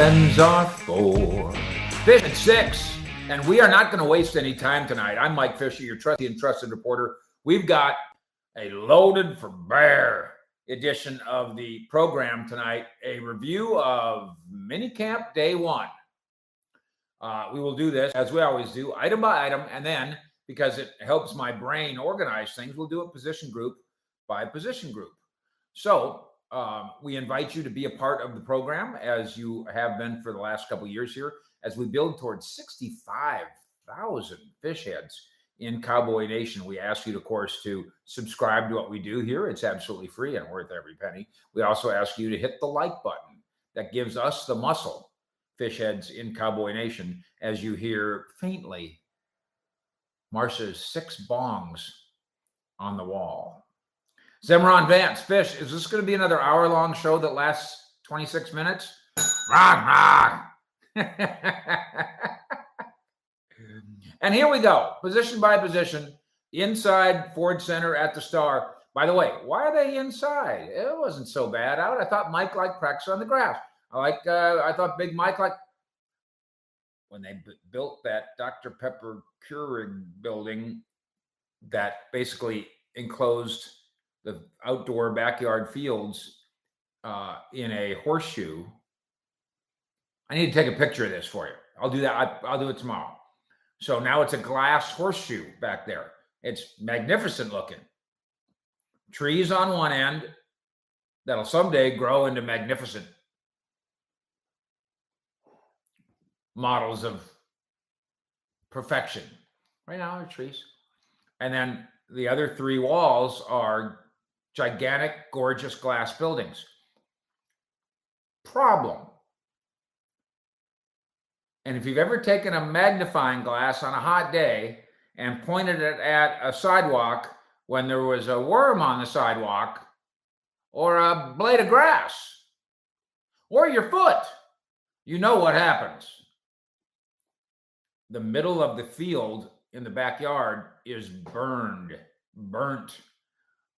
friends are for. Fish at six, and we are not going to waste any time tonight. I'm Mike Fisher, your trusty and trusted reporter. We've got a loaded for bear edition of the program tonight, a review of minicamp day one. Uh, we will do this as we always do, item by item, and then because it helps my brain organize things, we'll do it position group by position group. So um, we invite you to be a part of the program as you have been for the last couple years here as we build towards 65,000 fish heads in Cowboy Nation. We ask you, of course, to subscribe to what we do here. It's absolutely free and worth every penny. We also ask you to hit the like button that gives us the muscle, fish heads in Cowboy Nation, as you hear faintly Marsha's six bongs on the wall. Zemron Vance, Fish, is this going to be another hour long show that lasts 26 minutes? Rah, rah. and here we go, position by position, inside Ford Center at the Star. By the way, why are they inside? It wasn't so bad out. I thought Mike liked practice on the grass. I like. Uh, I thought Big Mike liked when they b- built that Dr. Pepper Keurig building that basically enclosed the outdoor backyard fields uh, in a horseshoe. I need to take a picture of this for you. I'll do that. I, I'll do it tomorrow. So now it's a glass horseshoe back there. It's magnificent looking. Trees on one end that'll someday grow into magnificent models of perfection. Right now, are trees. And then the other three walls are gigantic, gorgeous glass buildings. Problem. And if you've ever taken a magnifying glass on a hot day and pointed it at a sidewalk when there was a worm on the sidewalk, or a blade of grass, or your foot, you know what happens. The middle of the field in the backyard is burned, burnt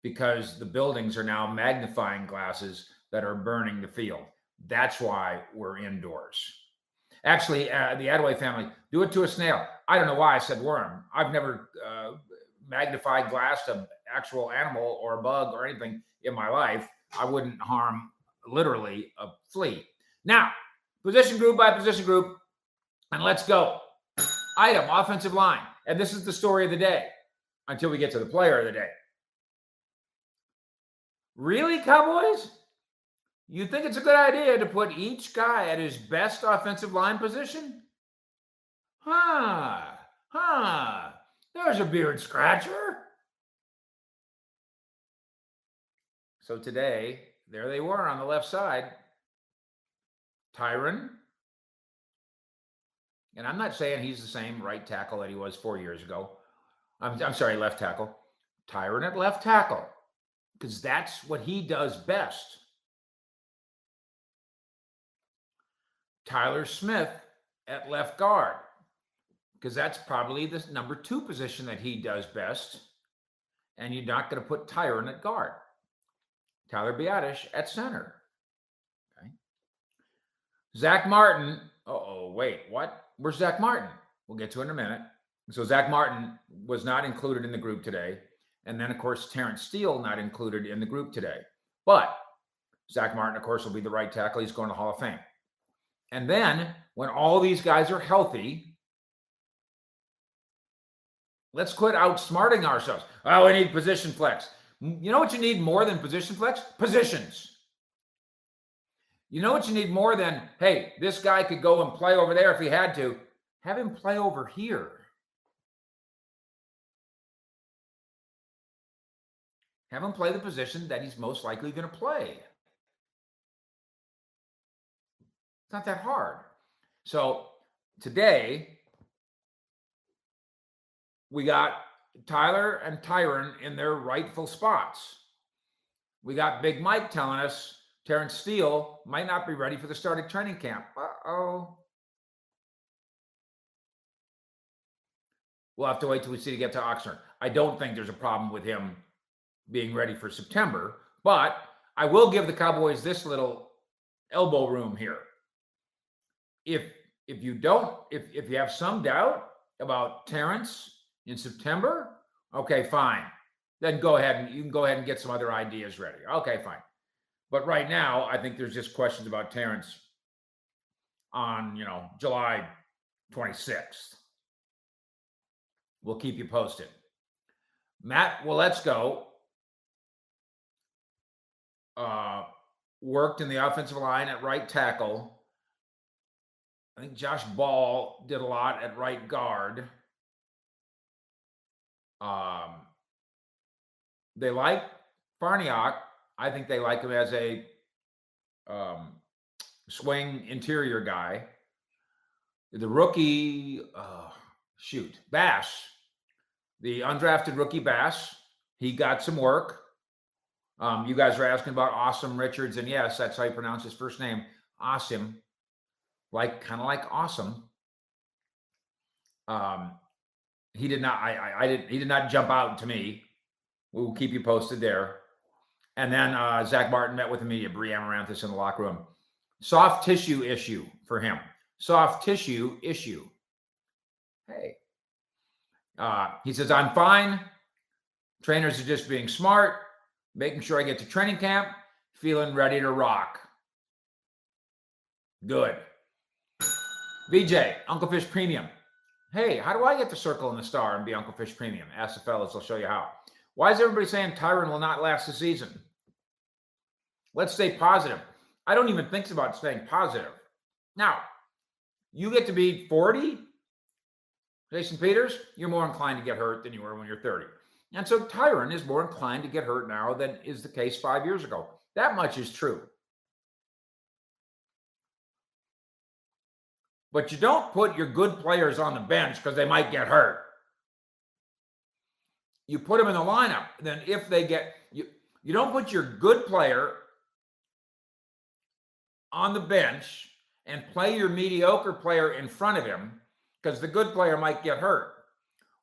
because the buildings are now magnifying glasses that are burning the field. That's why we're indoors. Actually, uh, the Adaway family do it to a snail. I don't know why I said worm. I've never uh, magnified glass to actual animal or a bug or anything in my life. I wouldn't harm literally a flea. Now, position group by position group, and let's go. Item offensive line. And this is the story of the day until we get to the player of the day. Really, Cowboys? You think it's a good idea to put each guy at his best offensive line position? Huh, huh. There's a beard scratcher. So today, there they were on the left side. Tyron. And I'm not saying he's the same right tackle that he was four years ago. I'm, I'm sorry, left tackle. Tyron at left tackle because that's what he does best. Tyler Smith at left guard because that's probably the number two position that he does best. And you're not going to put Tyron at guard. Tyler Biadasz at center. Okay. Zach Martin. Oh, wait, what? Where's Zach Martin? We'll get to in a minute. So Zach Martin was not included in the group today. And then, of course, Terence Steele not included in the group today. But Zach Martin, of course, will be the right tackle. He's going to Hall of Fame. And then, when all these guys are healthy, let's quit outsmarting ourselves. Oh, we need position flex. You know what you need more than position flex? Positions. You know what you need more than, hey, this guy could go and play over there if he had to. Have him play over here. Have him play the position that he's most likely going to play. It's not that hard. So today, we got Tyler and Tyron in their rightful spots. We got Big Mike telling us Terence Steele might not be ready for the start of training camp. Uh oh. We'll have to wait till we see to get to Oxnard. I don't think there's a problem with him being ready for September. But I will give the Cowboys this little elbow room here. if if you don't, if if you have some doubt about Terrence in September, okay, fine. Then go ahead and you can go ahead and get some other ideas ready. Okay, fine. But right now, I think there's just questions about Terrence on, you know, July 26th. We'll keep you posted. Matt Waletzko uh, worked in the offensive line at right tackle. I think Josh Ball did a lot at right guard. Um, they like Farniok. I think they like him as a um, swing interior guy. The rookie, uh, shoot, Bass, the undrafted rookie Bass, he got some work. Um, you guys are asking about Asim Richards, and yes, that's how you pronounce his first name, Awesome, like kind of like awesome. Um, he did not. I, I, I did. He did not jump out to me. We'll keep you posted there. And then uh, Zach Martin met with the media, Bri Amaranthus in the locker room. Soft tissue issue for him. Soft tissue issue. Hey. Uh, he says, I'm fine. Trainers are just being smart, making sure I get to training camp, feeling ready to rock. Good. VJ, Uncle Fish Premium. Hey, how do I get the circle and the star and be Uncle Fish Premium? Ask the fellas, I'll show you how. Why is everybody saying Tyron will not last the season? Let's stay positive. I don't even think about staying positive. Now, you get to be 40, Jason Peters, you're more inclined to get hurt than you were when you're 30. And so Tyron is more inclined to get hurt now than is the case five years ago. That much is true. But you don't put your good players on the bench because they might get hurt you put them in the lineup. Then if they get you, you don't put your good player on the bench and play your mediocre player in front of him because the good player might get hurt.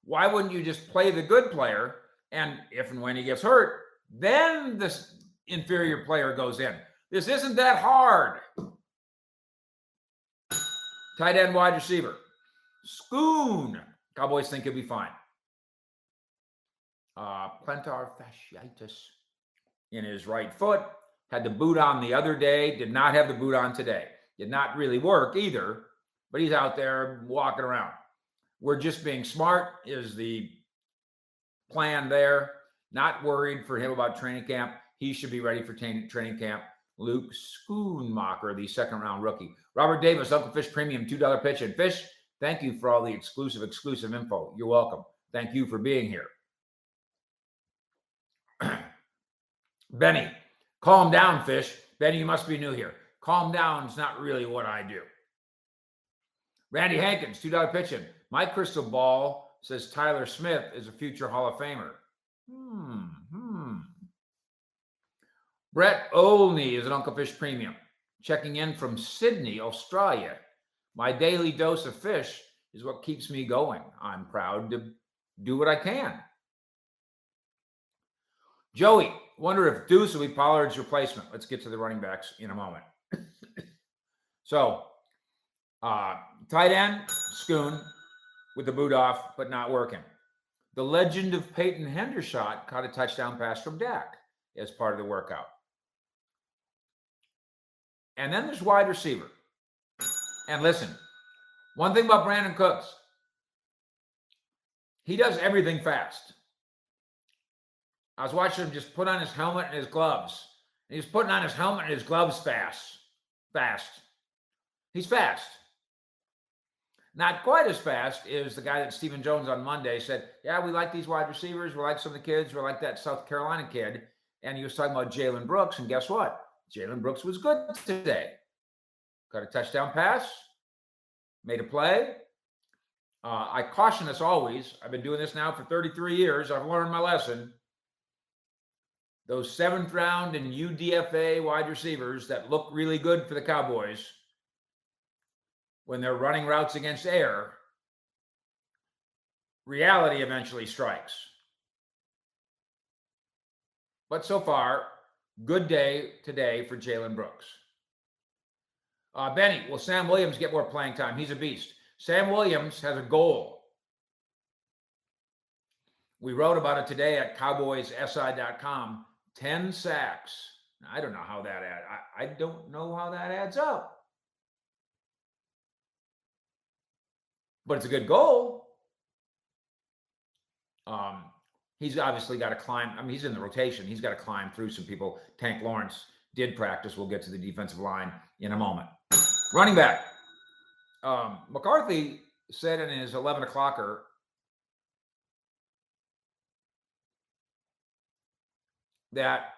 Why wouldn't you just play the good player and if and when he gets hurt, then this inferior player goes in. This isn't that hard. Tight end wide receiver. Schoon. Cowboys think he'll be fine uh, plantar fasciitis in his right foot. Had the boot on the other day, did not have the boot on today. Did not really work either, but he's out there walking around. We're just being smart, is the plan there. Not worried for him about training camp. He should be ready for t- training camp. Luke Schoonmaker, the second round rookie. Robert Davis, Uncle Fish Premium, $2 pitch. And Fish, thank you for all the exclusive, exclusive info. You're welcome. Thank you for being here. Benny, calm down, fish. Benny, you must be new here. Calm down is not really what I do. Randy Hankins, $2 pitching. My crystal ball says Tyler Smith is a future Hall of Famer. Hmm. Hmm. Brett Olney is an Uncle Fish Premium. Checking in from Sydney, Australia. My daily dose of fish is what keeps me going. I'm proud to do what I can. Joey, wonder if Deuce will be Pollard's replacement. Let's get to the running backs in a moment. so, uh, tight end, Schoon with the boot off, but not working. The legend of Peyton Hendershot caught a touchdown pass from Dak as part of the workout. And then there's wide receiver. And listen, one thing about Brandin Cooks, he does everything fast. I was watching him just put on his helmet and his gloves. He's putting on his helmet and his gloves fast. Fast. He's fast. Not quite as fast is the guy that Stephen Jones on Monday said, Yeah, we like these wide receivers. We like some of the kids. We like that South Carolina kid. And he was talking about Jalen Brooks. And guess what? Jalen Brooks was good today. Got a touchdown pass, made a play. Uh, I caution us always. I've been doing this now for 33 years. I've learned my lesson those seventh round and UDFA wide receivers that look really good for the Cowboys when they're running routes against air, reality eventually strikes. But so far, good day today for Jalen Brooks. Uh, Benny, will Sam Williams get more playing time? He's a beast. Sam Williams has a goal. We wrote about it today at cowboyssi.com 10 sacks. I don't know how that. I, I don't know how that adds up. But it's a good goal. Um, he's obviously got to climb. I mean, he's in the rotation. He's got to climb through some people. Tank Lawrence did practice. We'll get to the defensive line in a moment. Running back. Um, McCarthy said in his 11 o'clocker that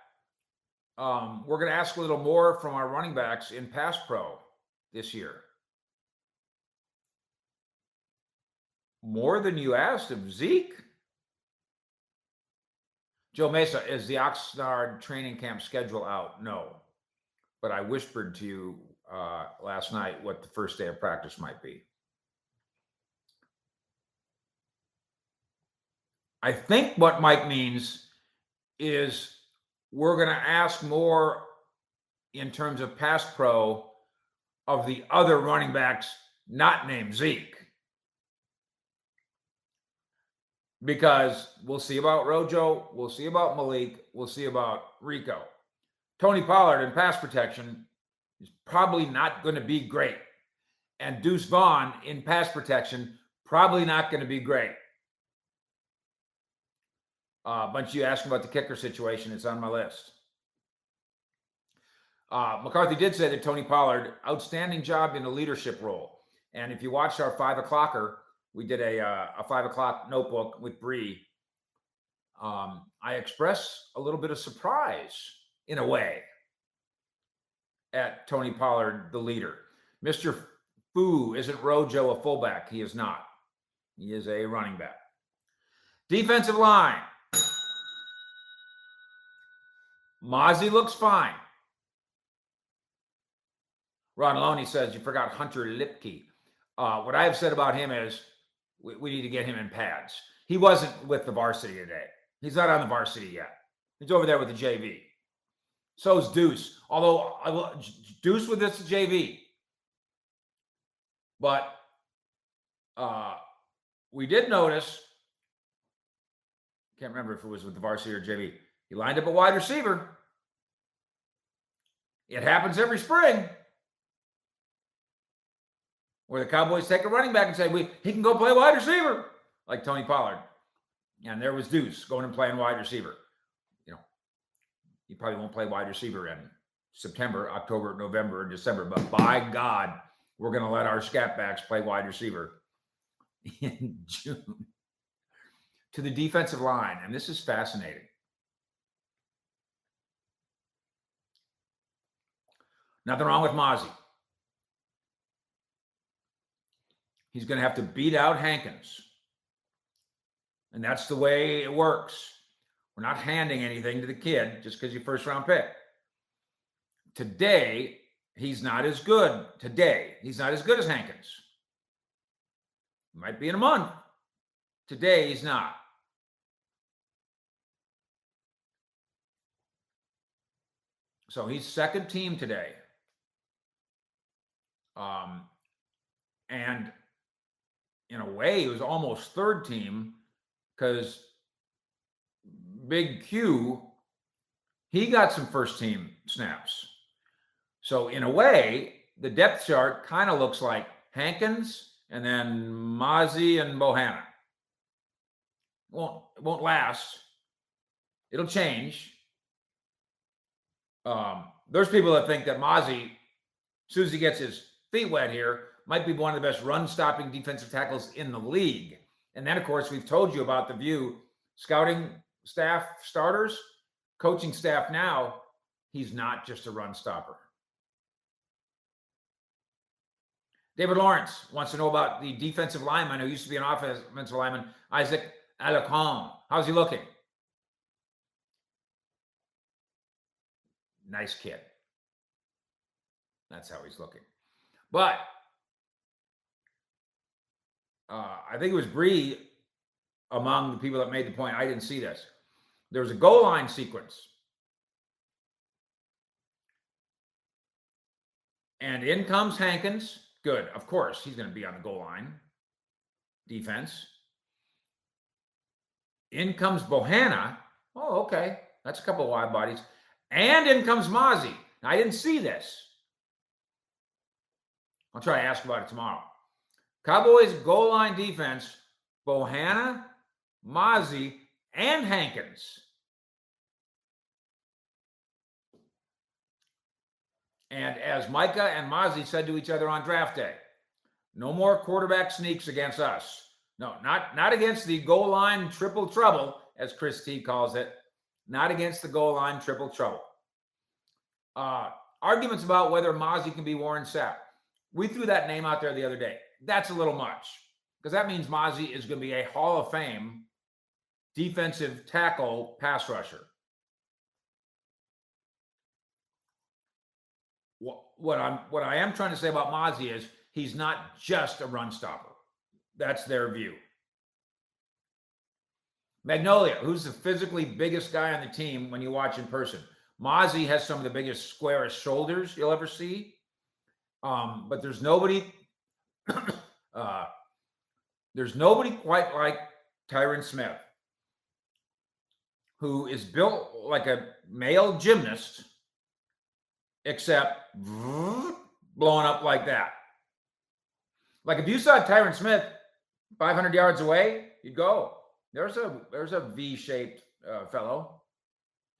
um, we're going to ask a little more from our running backs in pass pro this year. More than you asked of Zeke? Joe Mesa, is the Oxnard training camp schedule out? No. But I whispered to you uh, last night what the first day of practice might be. I think what Mike means is we're going to ask more in terms of pass pro of the other running backs not named Zeke. Because we'll see about Rojo, we'll see about Malik, we'll see about Rico. Tony Pollard in pass protection is probably not going to be great. And Deuce Vaughn in pass protection, probably not going to be great. Uh, bunch you asking about the kicker situation. It's on my list. Uh, McCarthy did say that Tony Pollard, outstanding job in a leadership role. And if you watched our five o'clocker, we did a, uh, a five o'clock notebook with Bri. Um, I express a little bit of surprise in a way at Tony Pollard, the leader. Mr. Fu isn't Rojo a fullback. He is not. He is a running back. Defensive line. Mazi looks fine. Ron Loney says you forgot Hunter Luepke. Uh, what I have said about him is we, we, need to get him in pads. He wasn't with the varsity today. He's not on the varsity yet. He's over there with the JV. So is Deuce. Although I will, Deuce with this JV. But uh, we did notice, can't remember if it was with the varsity or JV. He lined up a wide receiver. It happens every spring where the Cowboys take a running back and say, we, he can go play wide receiver, like Tony Pollard. And there was Deuce going and playing wide receiver. You know, he probably won't play wide receiver in September, October, November, and December. But by God, we're going to let our scat backs play wide receiver in June to the defensive line. And this is fascinating. Nothing wrong with Mazi. He's going to have to beat out Hankins. And that's the way it works. We're not handing anything to the kid just because you first round pick. Today, he's not as good. Today, he's not as good as Hankins. Might be in a month. Today, he's not. So he's second team today. Um, and in a way, it was almost third team because Big Q, he got some first team snaps. So in a way, the depth chart kind of looks like Hankins and then Mazi and Bohanna. Won't won't last. It'll change. Um, there's people that think that Mazi, as soon as he gets his feet wet here, might be one of the best run stopping defensive tackles in the league. And then, of course, we've told you about the view scouting staff starters, coaching staff now. He's not just a run stopper. David Lawrence wants to know about the defensive lineman who used to be an offensive lineman, Isaac Alarcon. How's he looking? Nice kid. That's how he's looking. But uh, I think it was Bri among the people that made the point. I didn't see this. There was a goal line sequence. And in comes Hankins. Good. Of course, he's going to be on the goal line. Defense. In comes Bohanna. Oh, okay. That's a couple of wide bodies. And in comes. Now, I didn't see this. I'll try to ask about it tomorrow. Cowboys goal line defense, Bohanna, Mazi, and Hankins. And as Micah and Mazi said to each other on draft day, no more quarterback sneaks against us. No, not, not against the goal line triple trouble, as Chris T calls it. Not against the goal line triple trouble. Uh, arguments about whether Mazi can be Warren Sapp. We threw that name out there the other day. That's a little much because that means Mazi is going to be a Hall of Fame defensive tackle pass rusher. What, what I'm what I am trying to say about Mazi is he's not just a run stopper. That's their view. Magnolia, who's the physically biggest guy on the team when you watch in person? Mazi has some of the biggest, squarest shoulders you'll ever see. Um, but there's nobody, uh, there's nobody quite like Tyron Smith, who is built like a male gymnast, except blowing up like that. Like if you saw Tyron Smith 500 yards away, you'd go. There's a there's a V-shaped uh, fellow.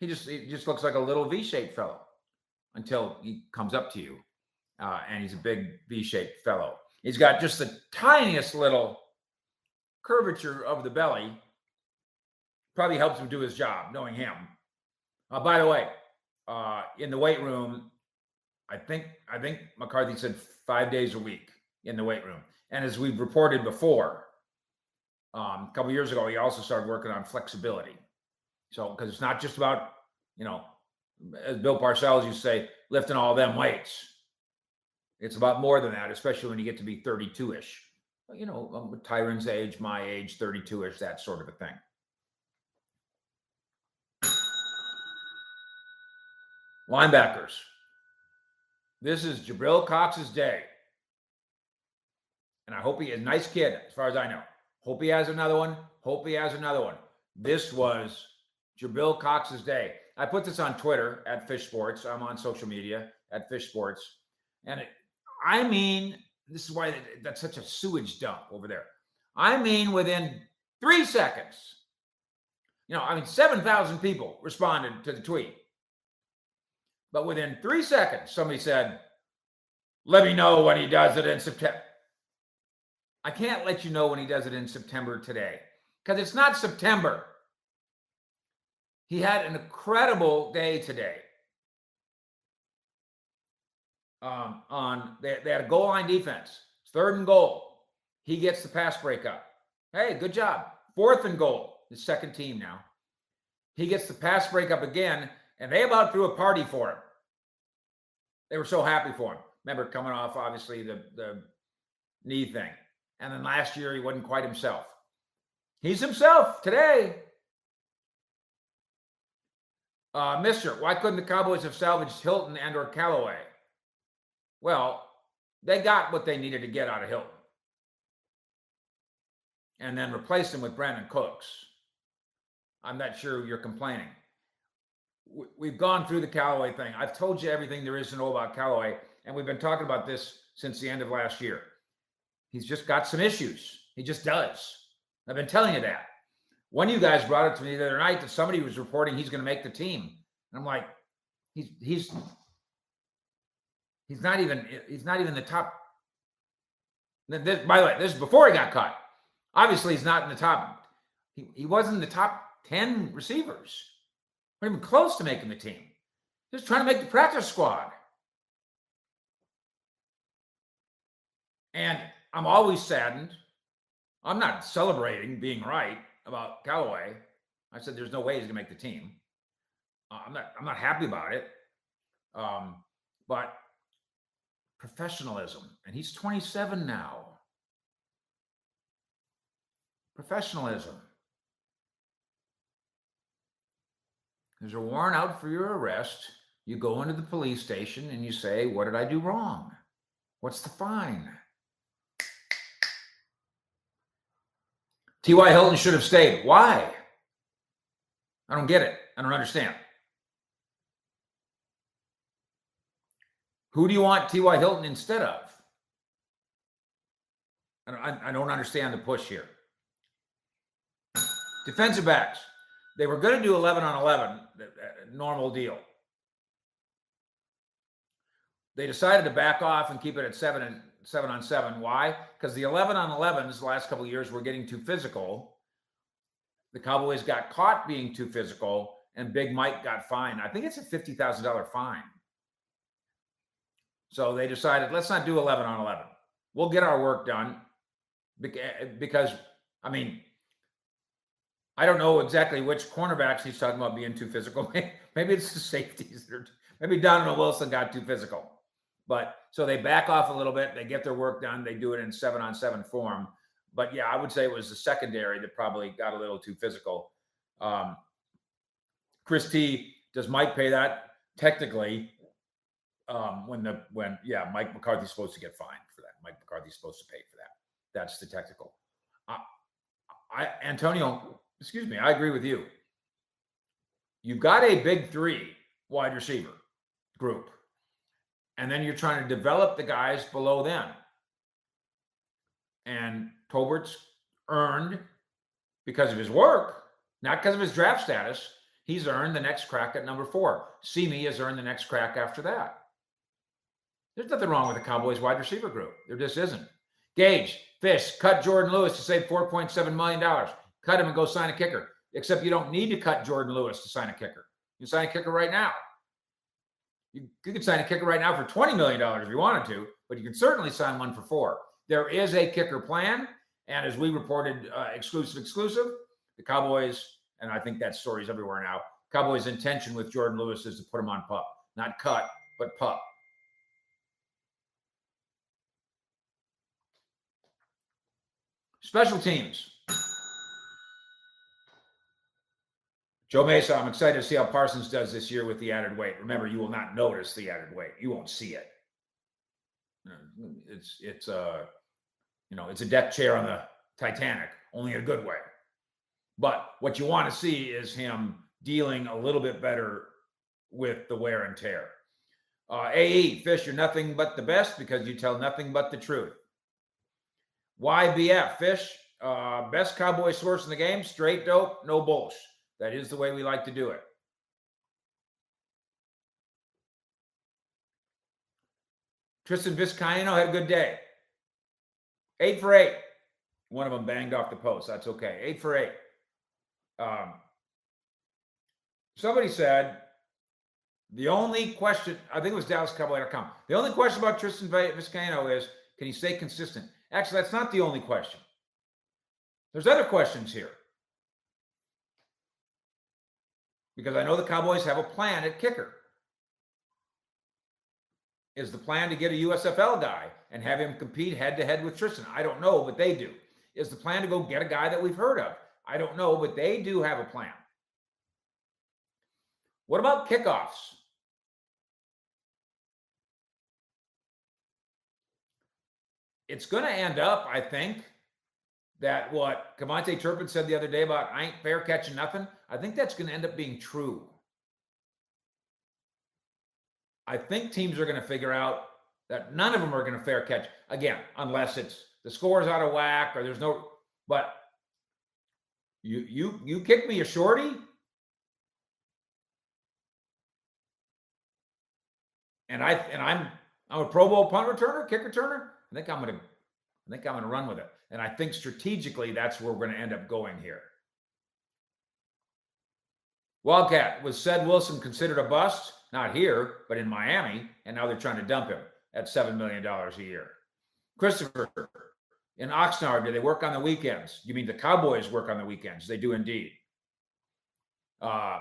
He just he just looks like a little V-shaped fellow until he comes up to you, uh, and he's a big V-shaped fellow. He's got just the tiniest little curvature of the belly. Probably helps him do his job, knowing him. Uh, by the way, uh, in the weight room, I think I think McCarthy said five days a week in the weight room. And as we've reported before, um, a couple years ago, he also started working on flexibility. So, because it's not just about, you know, as Bill Parcells used to say, lifting all them weights. It's about more than that, especially when you get to be 32 ish. You know, um, Tyron's age, my age, 32 ish, that sort of a thing. Linebackers. This is Jabril Cox's day. And I hope he is a nice kid, as far as I know. Hope he has another one. Hope he has another one. This was Jabril Cox's day. I put this on Twitter at Fish Sports. I'm on social media at Fish Sports. And it, I mean, this is why that's such a sewage dump over there. I mean, within three seconds, you know, I mean, 7,000 people responded to the tweet. But within three seconds, somebody said, let me know when he does it in September. I can't let you know when he does it in September today because it's not September. He had an incredible day today. Um, on they, they had a goal line defense, third and goal. He gets the pass breakup. Hey, good job. Fourth and goal, the second team now. He gets the pass breakup again, and they about threw a party for him. They were so happy for him. Remember coming off obviously the the knee thing. And then last year, he wasn't quite himself. He's himself today. Uh, Mister, why couldn't the Cowboys have salvaged Hilton and or Callaway? Well, they got what they needed to get out of Hilton. And then replaced him with Brandin Cooks. I'm not sure you're complaining. We've gone through the Callaway thing. I've told you everything there is to know about Callaway, and we've been talking about this since the end of last year. He's just got some issues. He just does. I've been telling you that. One of you guys brought it to me the other night that somebody was reporting he's going to make the team. And I'm like, he's he's he's not even he's not even the top. This, by the way, this is before he got cut. Obviously, he's not in the top. He, he wasn't in the top 10 receivers. Not even close to making the team. Just trying to make the practice squad. And I'm always saddened. I'm not celebrating being right about Callaway. I said there's no way he's gonna make the team. Uh, I'm not. I'm not happy about it. Um, but professionalism, and he's 27 now. Professionalism. There's a warrant out for your arrest. you go into the police station and you say, What did I do wrong? What's the fine? T.Y. Hilton should have stayed. Why? I don't get it. I don't understand. Who do you want T.Y. Hilton instead of? I don't, understand the push here. Defensive backs. They were going to do 11 on 11, normal deal. They decided to back off and keep it at seven and seven on seven. Why? Because the 11 on 11s the last couple years were getting too physical. The Cowboys got caught being too physical, and Big Mike got fined. I think it's a $50,000 fine. So they decided, let's not do 11 on 11. We'll get our work done because, I mean, I don't know exactly which cornerbacks he's talking about being too physical. maybe it's the safeties. Maybe Donovan Wilson got too physical. But so they back off a little bit. They get their work done. They do it in seven on seven form. But yeah, I would say it was the secondary that probably got a little too physical. Um, Chris T, does Mike pay that? Technically, um, when the when yeah, Mike McCarthy's supposed to get fined for that. Mike McCarthy's supposed to pay for that. That's the technical. Uh, I Antonio, excuse me, I agree with you. You've got a big three wide receiver group and then you're trying to develop the guys below them. And Tolbert's earned because of his work, not because of his draft status. He's earned the next crack at number four. Simi has earned the next crack after that. There's nothing wrong with the Cowboys wide receiver group. There just isn't. Gage, Fish, cut Jourdan Lewis to save $4.7 million. Cut him and go sign a kicker. Except you don't need to cut Jourdan Lewis to sign a kicker. You sign a kicker right now. You, you could sign a kicker right now for $20 million if you wanted to, but you can certainly sign one for four. There is a kicker plan. And as we reported, uh, exclusive, exclusive, the Cowboys, and I think that story's everywhere now, Cowboys' intention with Jourdan Lewis is to put him on pup, not cut, but pup. Special teams. Joe Mesa, I'm excited to see how Parsons does this year with the added weight. Remember, you will not notice the added weight. You won't see it. It's it's a uh, you know it's a deck chair on the Titanic, only a good way. But what you want to see is him dealing a little bit better with the wear and tear. Uh, AE Fish, you're nothing but the best because you tell nothing but the truth. YBF Fish, uh, best cowboy source in the game, straight dope, no bullshit. That is the way we like to do it. Tristan Vizcaino had a good day. Eight for eight. One of them banged off the post. That's okay. Eight for eight. Um, somebody said the only question, I think it was DallasCowboy.com. The only question about Tristan Vizcaino is can he stay consistent? Actually, that's not the only question. There's other questions here because I know the Cowboys have a plan at kicker. Is the plan to get a USFL guy and have him compete head to head with Tristan? I don't know, but they do. Is the plan to go get a guy that we've heard of? I don't know, but they do have a plan. What about kickoffs? It's going to end up, I think, that what KaVontae Turpin said the other day about I ain't fair catching nothing. I think that's going to end up being true. I think teams are going to figure out that none of them are going to fair catch again, unless it's the score's out of whack or there's no. But you you you kick me a shorty, and I and I'm I'm a Pro Bowl punt returner, kick returner. I think I'm gonna I think I'm gonna run with it, and I think strategically that's where we're going to end up going here. Wildcat was said Wilson considered a bust, not here, but in Miami, and now they're trying to dump him at $7 million a year. Christopher, in Oxnard, do they work on the weekends? You mean the Cowboys work on the weekends? They do indeed. Uh,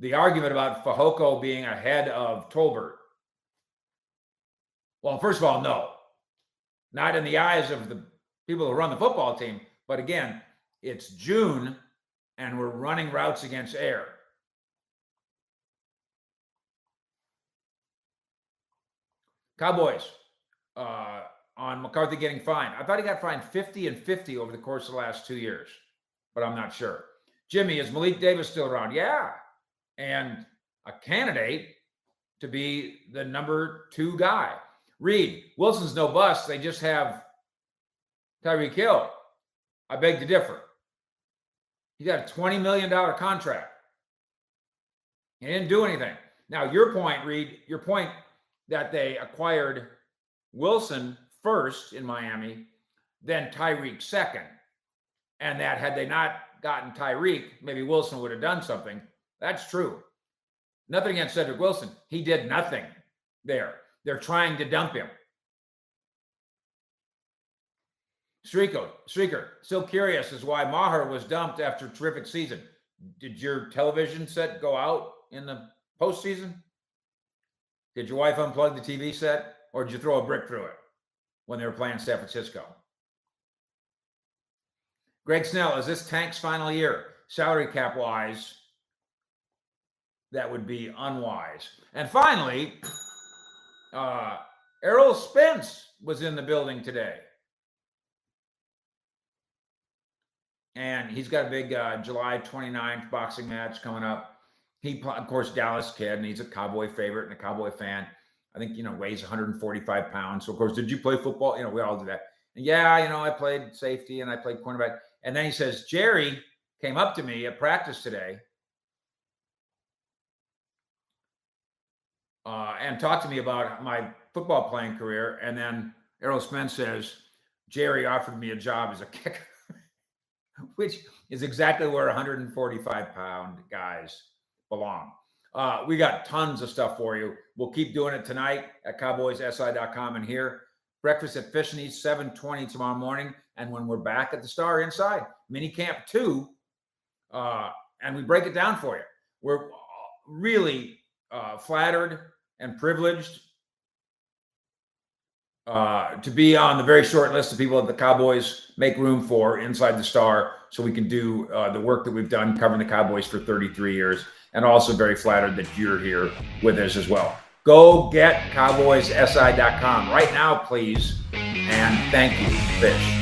the argument about Fehoko being ahead of Tolbert. Well, first of all, no. Not in the eyes of the people who run the football team. But again, it's June and we're running routes against air. Cowboys uh, on McCarthy getting fined. I thought he got fined 50 and 50 over the course of the last two years, but I'm not sure. Jimmy, is Malik Davis still around? Yeah. And a candidate to be the number two guy. Reed, Wilson's no bust. They just have Tyreek Hill. I beg to differ. He got a $20 million contract. He didn't do anything. Now, your point, Reed, your point that they acquired Wilson first in Miami, then Tyreek second. And that had they not gotten Tyreek, maybe Wilson would have done something. That's true. Nothing against Cedric Wilson. He did nothing there. They're trying to dump him. Streaker, Streaker, still curious as why Maher was dumped after terrific season. Did your television set go out in the postseason? Did your wife unplug the TV set or did you throw a brick through it when they were playing San Francisco? Greg Snell, is this Tank's final year? Salary cap wise, that would be unwise. And finally, uh, Errol Spence was in the building today. And he's got a big uh, July 29th boxing match coming up. He, of course, Dallas kid, and he's a Cowboy favorite and a Cowboy fan. I think, you know, weighs 145 pounds. So, of course, did you play football? You know, we all do that. And yeah, you know, I played safety and I played cornerback. And then he says, Jerry came up to me at practice today uh, and talked to me about my football playing career. And then Errol Spence says, Jerry offered me a job as a kicker, which is exactly where 145 pound guys belong. Uh, we got tons of stuff for you. We'll keep doing it tonight at cowboyssi.com and here. Breakfast at Fish and Eats, 720 tomorrow morning. And when we're back at the Star Inside, mini camp two, uh, and we break it down for you. We're really uh, flattered and privileged uh, to be on the very short list of people that the Cowboys make room for inside the Star so we can do uh, the work that we've done covering the Cowboys for 33 years. And also very flattered that you're here with us as well. Go get cowboyssi.com right now, please. And thank you, Fish.